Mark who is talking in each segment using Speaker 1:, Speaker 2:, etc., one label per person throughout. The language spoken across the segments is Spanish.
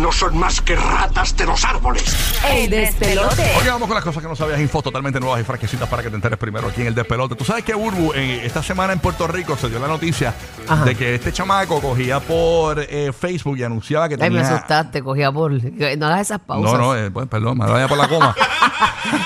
Speaker 1: no son más que ratas de los árboles.
Speaker 2: El despelote.
Speaker 3: Oye, vamos con las cosas que no sabías, info totalmente nuevas y fresquecitas para que te enteres primero aquí en el despelote. Tú sabes que Burbu, eh, esta semana en Puerto Rico se dio la noticia
Speaker 2: Ajá.
Speaker 3: de que este chamaco cogía por eh, Facebook y anunciaba que
Speaker 2: Ay, me
Speaker 3: tenía.
Speaker 2: asustaste, cogía por. No hagas esas pausas.
Speaker 3: no, no, eh, pues, perdón, me vaya por la coma.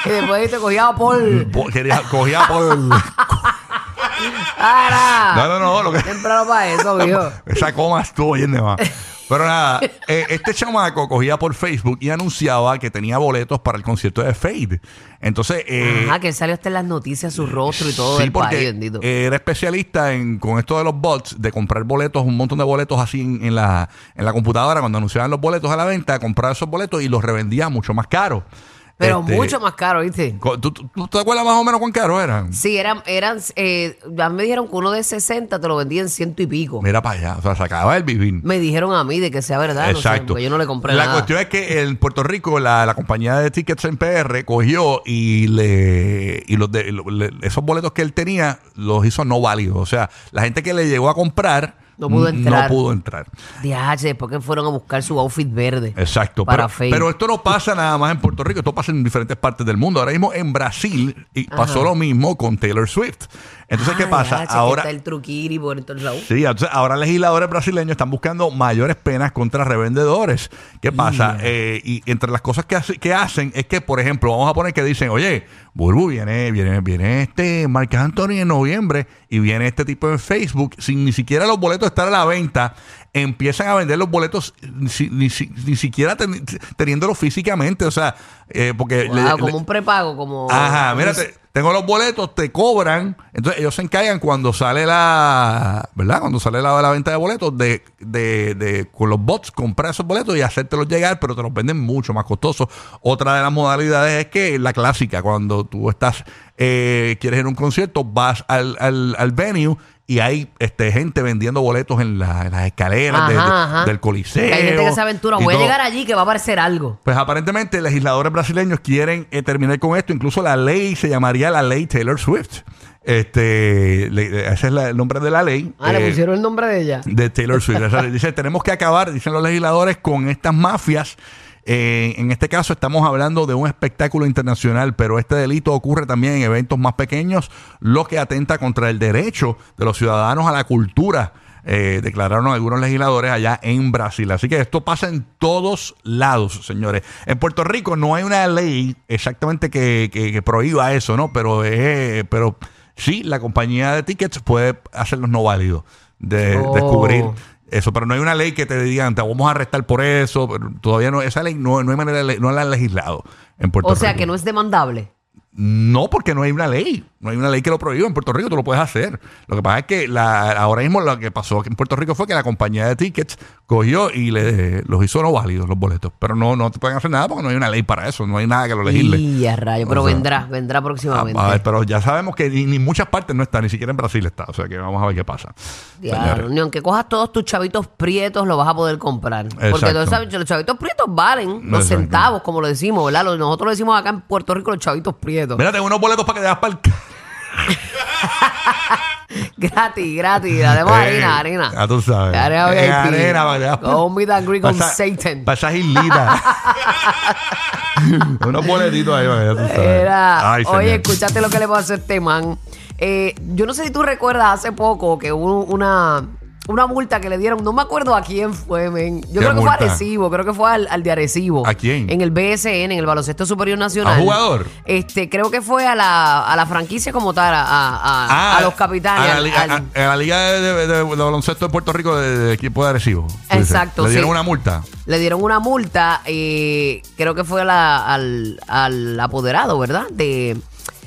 Speaker 2: Y después te cogía por.
Speaker 3: Po- quería- cogía por.
Speaker 2: ¡Ara!
Speaker 3: No, no, no, lo que-
Speaker 2: Temprano para eso, viejo.
Speaker 3: Esa coma estuvo bien de más. Pero nada, eh, este chamaco cogía por Facebook y anunciaba que tenía boletos para el concierto de Fade. Entonces, eh,
Speaker 2: Ajá, que salió hasta en las noticias su rostro y todo
Speaker 3: Sí,
Speaker 2: del
Speaker 3: porque
Speaker 2: país, bendito.
Speaker 3: era especialista en con esto de los bots, de comprar boletos, un montón de boletos así en, en la, en la computadora, cuando anunciaban los boletos a la venta, comprar esos boletos y los revendía mucho más caro.
Speaker 2: Pero
Speaker 3: Este,
Speaker 2: mucho más caro, ¿viste?
Speaker 3: ¿tú, tú- tú te acuerdas más o menos cuán caro eran?
Speaker 2: Sí, eran, eran, eh, ya me dijeron que uno de 60 te lo vendían ciento y pico.
Speaker 3: Mira para allá, o sea, se acababa el vivir.
Speaker 2: Me dijeron a mí de que sea verdad, no sé,
Speaker 3: Exacto.
Speaker 2: porque yo no le compré
Speaker 3: la
Speaker 2: nada.
Speaker 3: cuestión es que en Puerto Rico la, la compañía de tickets en PR cogió y le y los de, le- esos boletos que él tenía los hizo no válidos. O sea, la gente que le llegó a comprar
Speaker 2: No pudo entrar.
Speaker 3: No pudo entrar.
Speaker 2: Después que fueron a buscar su outfit verde.
Speaker 3: Exacto.
Speaker 2: Para
Speaker 3: pero, pero esto no pasa nada más en Puerto Rico, esto pasa en diferentes partes del mundo. Ahora mismo en Brasil y pasó lo mismo con Taylor Swift. Entonces, ¿qué pasa?
Speaker 2: que
Speaker 3: Ahora
Speaker 2: está el truquiri por todos lados.
Speaker 3: Sí, entonces ahora legisladores brasileños están buscando mayores penas contra revendedores. ¿Qué pasa? Eh, y entre las cosas que, hace- que hacen es que, por ejemplo, vamos a poner que dicen, oye, Burbu, viene, viene, viene este Marc Anthony en noviembre y viene este tipo en Facebook, sin ni siquiera los boletos estar a la venta, empiezan a vender los boletos ni, si- ni siquiera ten- teniéndolos físicamente, o sea, eh, porque...
Speaker 2: Wow,
Speaker 3: le-
Speaker 2: como
Speaker 3: le-
Speaker 2: un prepago, como.
Speaker 3: Ajá, mírate, tengo los boletos, te cobran. Entonces ellos se encargan cuando sale la, ¿verdad? Cuando sale la, la venta de boletos, de, de, de con los bots comprar esos boletos y hacértelos llegar, pero te los venden mucho más costosos. Otra de las modalidades es que la clásica, cuando tú estás, eh, quieres ir a un concierto, vas al, al, al venue y hay este, gente vendiendo boletos en, la- en las escaleras de- de-
Speaker 2: Ajá, ajá.
Speaker 3: del coliseo.
Speaker 2: Hay gente que se aventura.
Speaker 3: y
Speaker 2: Voy a
Speaker 3: todo.
Speaker 2: llegar allí que va a aparecer algo.
Speaker 3: Pues aparentemente legisladores brasileños quieren eh, terminar con esto. Incluso la ley se llamaría la ley Taylor Swift. Este, le- ese es la- el nombre de la ley.
Speaker 2: Ah, le
Speaker 3: eh,
Speaker 2: pusieron el nombre de ella.
Speaker 3: de Taylor Swift. O sea, dice, tenemos que acabar, dicen los legisladores, con estas mafias. Eh, en este caso estamos hablando de un espectáculo internacional, pero este delito ocurre también en eventos más pequeños, lo que atenta contra el derecho de los ciudadanos a la cultura. eh, declararon algunos legisladores allá en Brasil. Así que esto pasa en todos lados, señores. En Puerto Rico no hay una ley exactamente que, que- que prohíba eso, ¿no? Pero, eh, pero sí, la compañía de tickets puede hacerlos no válidos, de
Speaker 2: Oh.
Speaker 3: descubrir eso, pero no hay una ley que te digan, te vamos a arrestar por eso. pero todavía no, esa ley no, no hay manera, no la han legislado en Puerto
Speaker 2: O
Speaker 3: Rico.
Speaker 2: sea, que no es demandable.
Speaker 3: No, porque no hay una ley. No hay una ley que lo prohíba. En Puerto Rico tú lo puedes hacer. Lo que pasa es que la, ahora mismo lo que pasó en Puerto Rico fue que la compañía de tickets cogió y le, los hizo no válidos los boletos. Pero no, no te pueden hacer nada porque no hay una ley para eso. No hay nada que lo legisle.
Speaker 2: Y a rayo. Pero
Speaker 3: O sea,
Speaker 2: vendrá, vendrá próximamente.
Speaker 3: a ver, pero ya sabemos que ni, en muchas partes no está, ni siquiera en Brasil está. O sea que vamos a ver qué pasa. Señores.
Speaker 2: ni aunque cojas todos tus chavitos prietos, lo vas a poder comprar. Porque todos los chavitos prietos valen los
Speaker 3: Exacto.
Speaker 2: centavos, como lo decimos, ¿verdad? Nosotros lo decimos acá en Puerto Rico los chavitos prietos.
Speaker 3: Mira, tengo unos boletos para que te das para
Speaker 2: gratis, gratis. Además,
Speaker 3: Eh,
Speaker 2: harina, harina.
Speaker 3: Ya tú sabes.
Speaker 2: Arena
Speaker 3: En
Speaker 2: VIP.
Speaker 3: arena para que te das
Speaker 2: Con un meet and greet con Satan.
Speaker 3: Para esas islitas. unos boletitos ahí, para que ya tú sabes.
Speaker 2: Era,
Speaker 3: Ay,
Speaker 2: oye,
Speaker 3: señor.
Speaker 2: escúchate lo que le pasó a este man. Eh, yo no sé si tú recuerdas hace poco que hubo una, una multa que le dieron, no me acuerdo a quién fue, men. Yo
Speaker 3: ¿Qué
Speaker 2: creo que fue? Arecibo, creo que fue al, al de Arecibo.
Speaker 3: ¿A quién?
Speaker 2: En el BSN, en el Baloncesto Superior Nacional.
Speaker 3: ¿A jugador?
Speaker 2: Este, creo que fue a la, a la franquicia como tal, a, a- a-
Speaker 3: Ah,
Speaker 2: a los capitanes.
Speaker 3: A la, liga,
Speaker 2: al-
Speaker 3: a- a la liga de, de- de- de baloncesto de Puerto Rico de, equipo de Arecibo.
Speaker 2: Exacto,
Speaker 3: Le dieron
Speaker 2: sí.
Speaker 3: una multa.
Speaker 2: Le dieron una multa, eh, creo que fue a la- al, al apoderado, ¿verdad? De,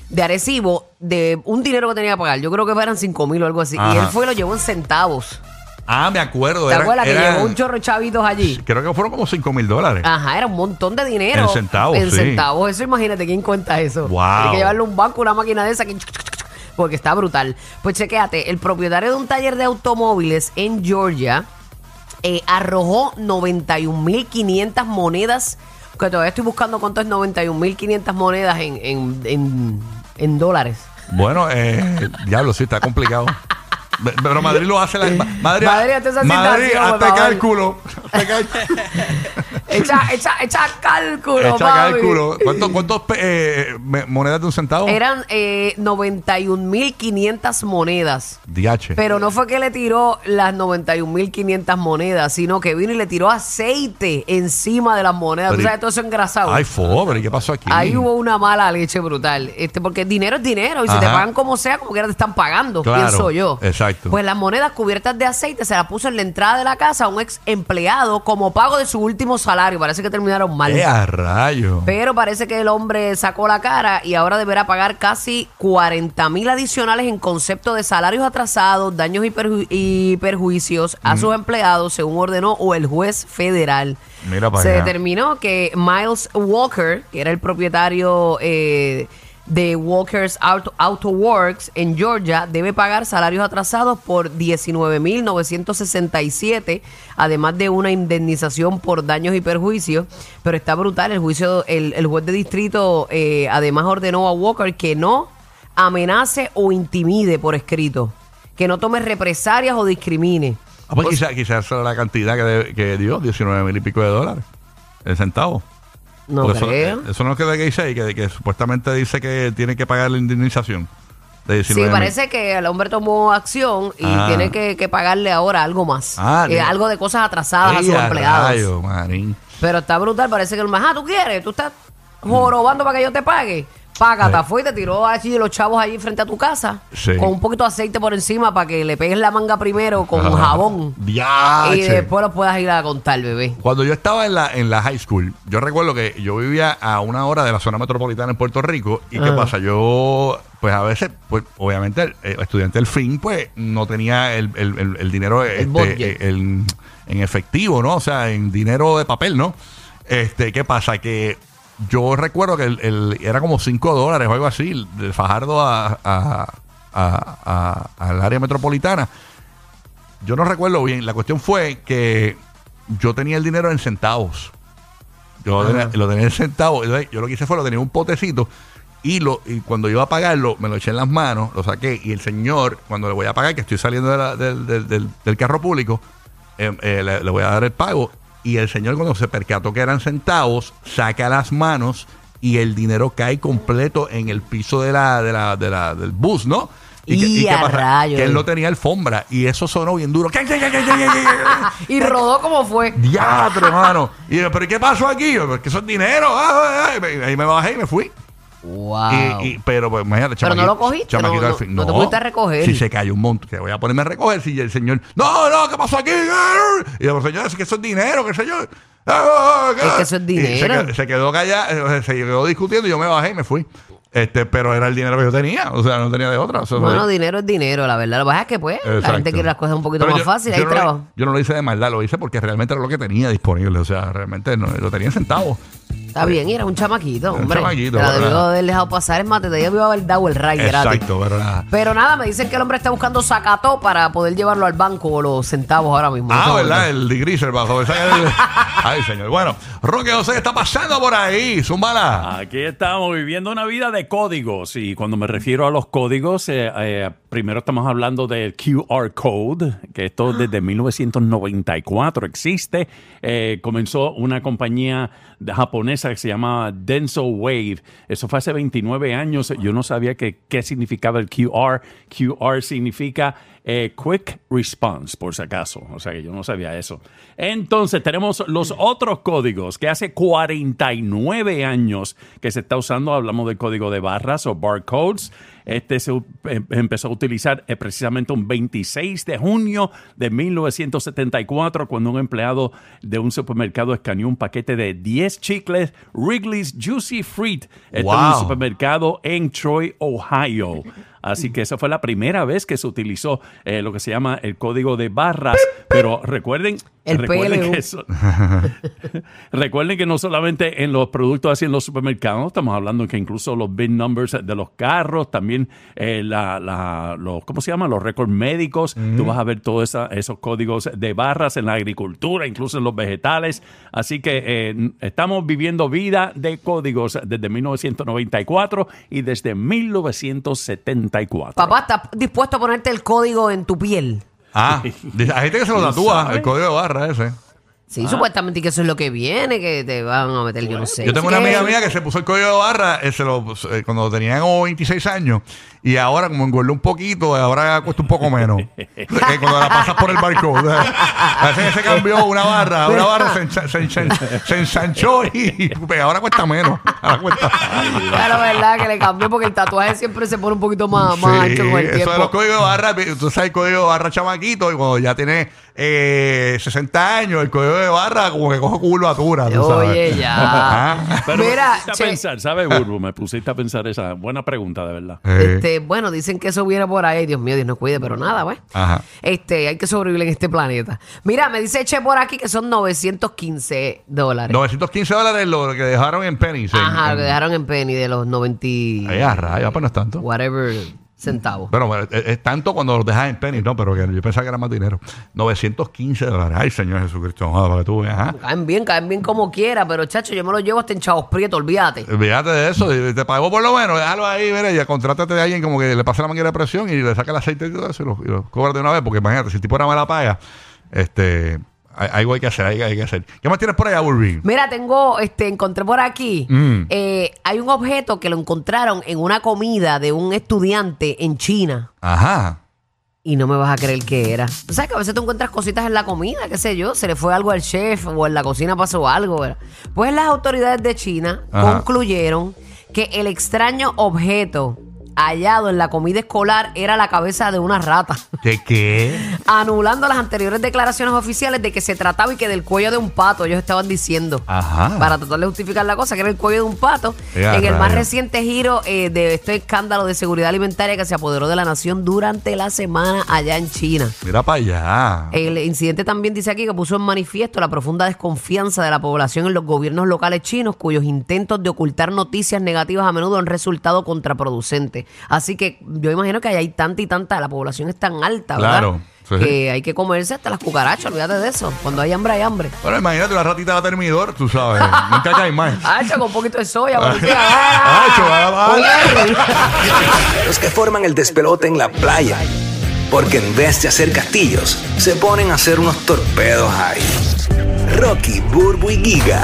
Speaker 2: de Arecibo, de un dinero que tenía que pagar. Yo creo que eran 5 mil o algo así. Y él fue y lo llevó en centavos.
Speaker 3: Ah, me acuerdo.
Speaker 2: ¿Te
Speaker 3: era-
Speaker 2: acuerdas que llevó un chorro de chavitos allí?
Speaker 3: Creo que fueron como 5 mil dólares.
Speaker 2: Ajá, era un montón de dinero.
Speaker 3: En centavos,
Speaker 2: En
Speaker 3: sí.
Speaker 2: centavos. Eso imagínate quién cuenta eso.
Speaker 3: Wow.
Speaker 2: Tiene que llevarle a un banco, una máquina de esa que porque está brutal. Pues chequéate, el propietario de un taller de automóviles en Georgia eh, arrojó 91.500 monedas, que todavía estoy buscando cuánto es 91.500 monedas en, en, en, en dólares.
Speaker 3: Bueno, eh, diablo, sí, está complicado. Pero Madrid lo hace. La, Ma- Madrid,
Speaker 2: Madrid, hazte esa
Speaker 3: Madrid,
Speaker 2: citación, por
Speaker 3: hazte
Speaker 2: favor.
Speaker 3: cálculo. Hazte cálculo.
Speaker 2: Echa, echa, echa cálculo,
Speaker 3: Echa
Speaker 2: papi.
Speaker 3: cálculo. ¿Cuántos eh, monedas de un centavo?
Speaker 2: Eran eh, 91.500 monedas.
Speaker 3: DH.
Speaker 2: Pero no fue que le tiró las 91.500 monedas, sino que vino y le tiró aceite encima de las monedas.
Speaker 3: Pero
Speaker 2: Tú sabes, todo eso engrasado.
Speaker 3: Ay, pobre, ¿qué pasó aquí?
Speaker 2: Ahí hubo una mala leche brutal. Este, porque dinero es dinero y si te pagan como sea, como quiera te están pagando,
Speaker 3: Claro,
Speaker 2: pienso yo.
Speaker 3: exacto.
Speaker 2: Pues las monedas cubiertas de aceite se las puso en la entrada de la casa a un ex empleado como pago de su último salario. Parece que terminaron mal.
Speaker 3: ¡Eh, a rayo!
Speaker 2: Pero parece que el hombre sacó la cara y ahora deberá pagar casi 40 mil adicionales en concepto de salarios atrasados, daños y, perju- y perjuicios a sus empleados, según ordenó o el juez federal.
Speaker 3: Mira para
Speaker 2: Se
Speaker 3: allá.
Speaker 2: determinó que Miles Walker, que era el propietario eh, de Walker's Auto, Auto Works en Georgia, debe pagar salarios atrasados por 19.967, además de una indemnización por daños y perjuicios. Pero está brutal, el juicio, el, el juez de distrito eh, además ordenó a Walker que no amenace o intimide por escrito, que no tome represalias o discrimine.
Speaker 3: Ah, pues
Speaker 2: Pues-
Speaker 3: quizás esa era la cantidad que, de- que dio, 19 mil y pico de dólares. El centavo.
Speaker 2: No
Speaker 3: Porque
Speaker 2: creo.
Speaker 3: eso no es que de dice, que, que supuestamente dice que tiene que pagar la indemnización de 19
Speaker 2: Sí, parece que el hombre tomó acción y
Speaker 3: Ah.
Speaker 2: tiene que, que pagarle ahora algo más.
Speaker 3: Ah,
Speaker 2: Eh, algo de cosas atrasadas a
Speaker 3: ¡Ey,
Speaker 2: sus empleados.
Speaker 3: rayo!
Speaker 2: Pero está brutal, parece que el más, ah, tú quieres, tú estás jorobando para que yo te pague. Págata, fue y te tiró allí los chavos allí frente a tu casa
Speaker 3: Sí.
Speaker 2: con un poquito de aceite por encima para que le pegues la manga primero con
Speaker 3: Ah,
Speaker 2: jabón
Speaker 3: ¡Diache!
Speaker 2: y después lo puedas ir a contar, bebé.
Speaker 3: Cuando yo estaba en la, en la high school, yo recuerdo que yo vivía a una hora de la zona metropolitana en Puerto Rico. ¿Y qué
Speaker 2: Ajá.
Speaker 3: pasa? Yo, pues a veces, pues obviamente, el, el estudiante del fin, pues no tenía el, el- el- dinero este, eh, en efectivo, ¿no? O sea, en dinero de papel, ¿no? Este, ¿qué pasa? Que yo recuerdo que el, el- era como 5 dólares o algo así, de Fajardo a, a- a- a- al área metropolitana. Yo no recuerdo bien. La cuestión fue que yo tenía el dinero en centavos. Yo tenía- lo tenía en centavos. Entonces, Yo lo que hice fue lo tenía en un potecito. Y, lo, y cuando iba a pagarlo, me lo eché en las manos, lo saqué. Y el señor, cuando le voy a pagar, que estoy saliendo de la- del, del- del- del carro público, eh, eh, le, le voy a dar el pago. Y el señor, cuando se percató que eran centavos, saca las manos y el dinero cae completo en el piso de la, de la, de la- del bus, ¿no?
Speaker 2: Y a rayos.
Speaker 3: Que él no tenía alfombra. Y eso sonó bien duro. ¿Qué, qué, qué, qué, qué, qué, qué?
Speaker 2: Y rodó como fue.
Speaker 3: Diatre, hermano. Y yo, ¿pero qué pasó aquí? Porque eso es dinero. Ah, ah, ah. Ahí me bajé y me fui.
Speaker 2: Wow.
Speaker 3: Y, y- pero, pues, imagínate,
Speaker 2: Pero no lo cogiste,
Speaker 3: chamaquito
Speaker 2: no-
Speaker 3: al
Speaker 2: no-
Speaker 3: fin.
Speaker 2: no te pudiste recoger.
Speaker 3: Si se cayó un montón, que voy a ponerme a recoger. Si el señor, no, no, ¿qué pasó aquí? Y yo, señor, es que eso es dinero, qué sé yo. Ah,
Speaker 2: Es que eso es dinero.
Speaker 3: Se, quedó callado, se quedó discutiendo y yo me bajé y me fui. Este, pero era el dinero que yo tenía, o sea, no tenía de otra. o sea,
Speaker 2: Bueno, dinero es dinero, la verdad. Lo que pasa es que, pues, la
Speaker 3: Exacto.
Speaker 2: gente quiere las cosas un poquito
Speaker 3: Pero
Speaker 2: más
Speaker 3: yo-
Speaker 2: fáciles.
Speaker 3: yo
Speaker 2: Hay
Speaker 3: no,
Speaker 2: trabajo.
Speaker 3: yo no lo hice de maldad, lo hice porque realmente era lo que tenía disponible. O sea, realmente no, lo tenía en centavos.
Speaker 2: Está bien, y era un chamaquito,
Speaker 3: Un
Speaker 2: hombre.
Speaker 3: chamaquito,
Speaker 2: Te la
Speaker 3: ¿verdad?
Speaker 2: debió haber dejado pasar. Es más, te debió haber dado el ride gratis.
Speaker 3: Exacto, pero nada.
Speaker 2: Pero nada, me dicen que el hombre está buscando sacató para poder llevarlo al banco o los centavos ahora mismo.
Speaker 3: Ah,
Speaker 2: Eso,
Speaker 3: ¿verdad? El digriser bajo. esa- Ay, señor. Bueno, Roque José ¿qué está pasando por ahí. Zúmbala.
Speaker 4: Aquí estamos viviendo una vida de códigos y cuando me refiero a los códigos, eh, eh, primero estamos hablando del QR Code, que esto desde 1994 existe. Eh, comenzó una compañía japonesa que se llama Denso Wave. Eso fue hace 29 años. Yo no sabía que, qué significaba el QR. QR significa eh, Quick Response, por si acaso. O sea que yo no sabía eso. Entonces tenemos los otros códigos que hace 49 años que se está usando. Hablamos del código de barras o barcodes. Este se em- empezó a utilizar eh, precisamente un 26 de junio de 1974 cuando un empleado de un supermercado escaneó un paquete de 10 chicles Wrigley's Juicy Fruit. Esto en un
Speaker 3: Wow.
Speaker 4: supermercado en Troy, Ohio. Así que esa fue la primera vez que se utilizó eh, lo que se llama el código de barras. Pero recuerden,
Speaker 2: El
Speaker 4: recuerden
Speaker 2: PLU.
Speaker 4: que eso- recuerden que no solamente en los productos así en los supermercados, estamos hablando que incluso los bin numbers de los carros, también eh, la, la- los, ¿cómo se llama? Los récords médicos. Tú vas a ver todos esos códigos de barras en la agricultura, incluso en los vegetales. Así que eh, estamos viviendo vida de códigos desde 1994 y desde 1974.
Speaker 2: Papá, ¿estás dispuesto a ponerte el código en tu piel?
Speaker 3: Ah, hay gente que se lo
Speaker 4: ¿Quién
Speaker 3: tatúa, el código de barra ese.
Speaker 2: Sí, supuestamente que eso es lo que viene, que te van a meter, yo no sé.
Speaker 3: Yo tengo una
Speaker 2: que-
Speaker 3: amiga mía que se puso el código de barra eh, se lo, eh, cuando tenía como 26 años y ahora como engordó un poquito, ahora cuesta un poco menos. Eh, cuando la pasas por el barcode. Hace que se cambió una barra, una barra se, encha- se, encha- se ensanchó y pues, ahora cuesta menos. Ahora cuesta
Speaker 2: Claro, verdad, que le cambió porque el tatuaje siempre se pone un poquito más, más
Speaker 3: Sí,
Speaker 2: ancho con el
Speaker 3: eso de los códigos de barra, tú sabes el código de barra chamaquito y cuando ya tiene eh, 60 años, el código de barra como que coge curvatura. tú sabes.
Speaker 2: Oye, ya.
Speaker 4: Pero me
Speaker 2: Mira,
Speaker 4: pusiste a
Speaker 2: che.
Speaker 4: pensar, ¿sabes, Burbu? Me pusiste a pensar esa buena pregunta, de verdad.
Speaker 3: Eh,
Speaker 2: Este, bueno, dicen que eso viene por ahí. Dios mío, Dios nos cuide, pero nada, pues.
Speaker 3: Ajá.
Speaker 2: Este, hay que sobrevivir en este planeta. Mira, me dice Che por aquí que son 915 dólares.
Speaker 3: 915 dólares lo que dejaron en pennies. en-
Speaker 2: Ajá,
Speaker 3: en-
Speaker 2: lo que dejaron en penny de los 90 y
Speaker 3: Ay, a rayos, pues no es tanto.
Speaker 2: whatever centavos.
Speaker 3: Bueno, bueno, es, es tanto cuando los dejas en pennies, ¿no? Pero que yo pensaba que era más dinero. 915 dólares. Ay, Señor Jesucristo, para que tú veas.
Speaker 2: Caen bien, caen bien como quiera, pero chacho, yo me los llevo hasta en chavos prietos, olvídate.
Speaker 3: Olvídate de eso, y te pagó por lo menos, déjalo ahí, mira, y contrátate de alguien como que le pasa la máquina de presión y le saca el aceite y todo eso y lo, y lo cobra de una vez, porque imagínate, si el tipo era mala paga, este, algo hay que hacer, hay, hay que hacer. ¿Qué más tienes por allá, Burby?
Speaker 2: Mira, tengo, este, encontré por aquí,
Speaker 3: Mm.
Speaker 2: eh, hay un objeto que lo encontraron en una comida de un estudiante en China.
Speaker 3: Ajá.
Speaker 2: Y no me vas a creer qué era. Tú sabes que a veces tú encuentras cositas en la comida, qué sé yo, se le fue algo al chef o en la cocina pasó algo. ¿verdad? Pues las autoridades de China
Speaker 3: Ajá.
Speaker 2: concluyeron que el extraño objeto hallado en la comida escolar era la cabeza de una rata,
Speaker 3: ¿De qué?
Speaker 2: anulando las anteriores declaraciones oficiales de que se trataba y que del cuello de un pato, ellos estaban diciendo.
Speaker 3: Ajá.
Speaker 2: Para tratar de justificar la cosa, que era el cuello de un pato.
Speaker 3: Ya,
Speaker 2: en el más reciente giro eh, de este escándalo de seguridad alimentaria que se apoderó de la nación durante la semana allá en China.
Speaker 3: Mira para allá.
Speaker 2: El incidente también dice aquí que puso en manifiesto la profunda desconfianza de la población en los gobiernos locales chinos, cuyos intentos de ocultar noticias negativas a menudo han resultado contraproducentes. Así que yo imagino que hay tanta y tanta, la población es tan alta, ¿verdad?
Speaker 3: Claro, sí.
Speaker 2: Que hay que comerse hasta las cucarachas, olvídate de eso. Cuando hay hambre, hay hambre.
Speaker 3: Bueno, imagínate una ratita de termidor, tú sabes. Nunca cae más.
Speaker 2: Ah, echa con un poquito de soya, policía.
Speaker 3: Ah, vale.
Speaker 5: Los que forman el despelote en la playa. Porque en vez de hacer castillos, se ponen a hacer unos torpedos ahí. Rocky, Burbu y Giga.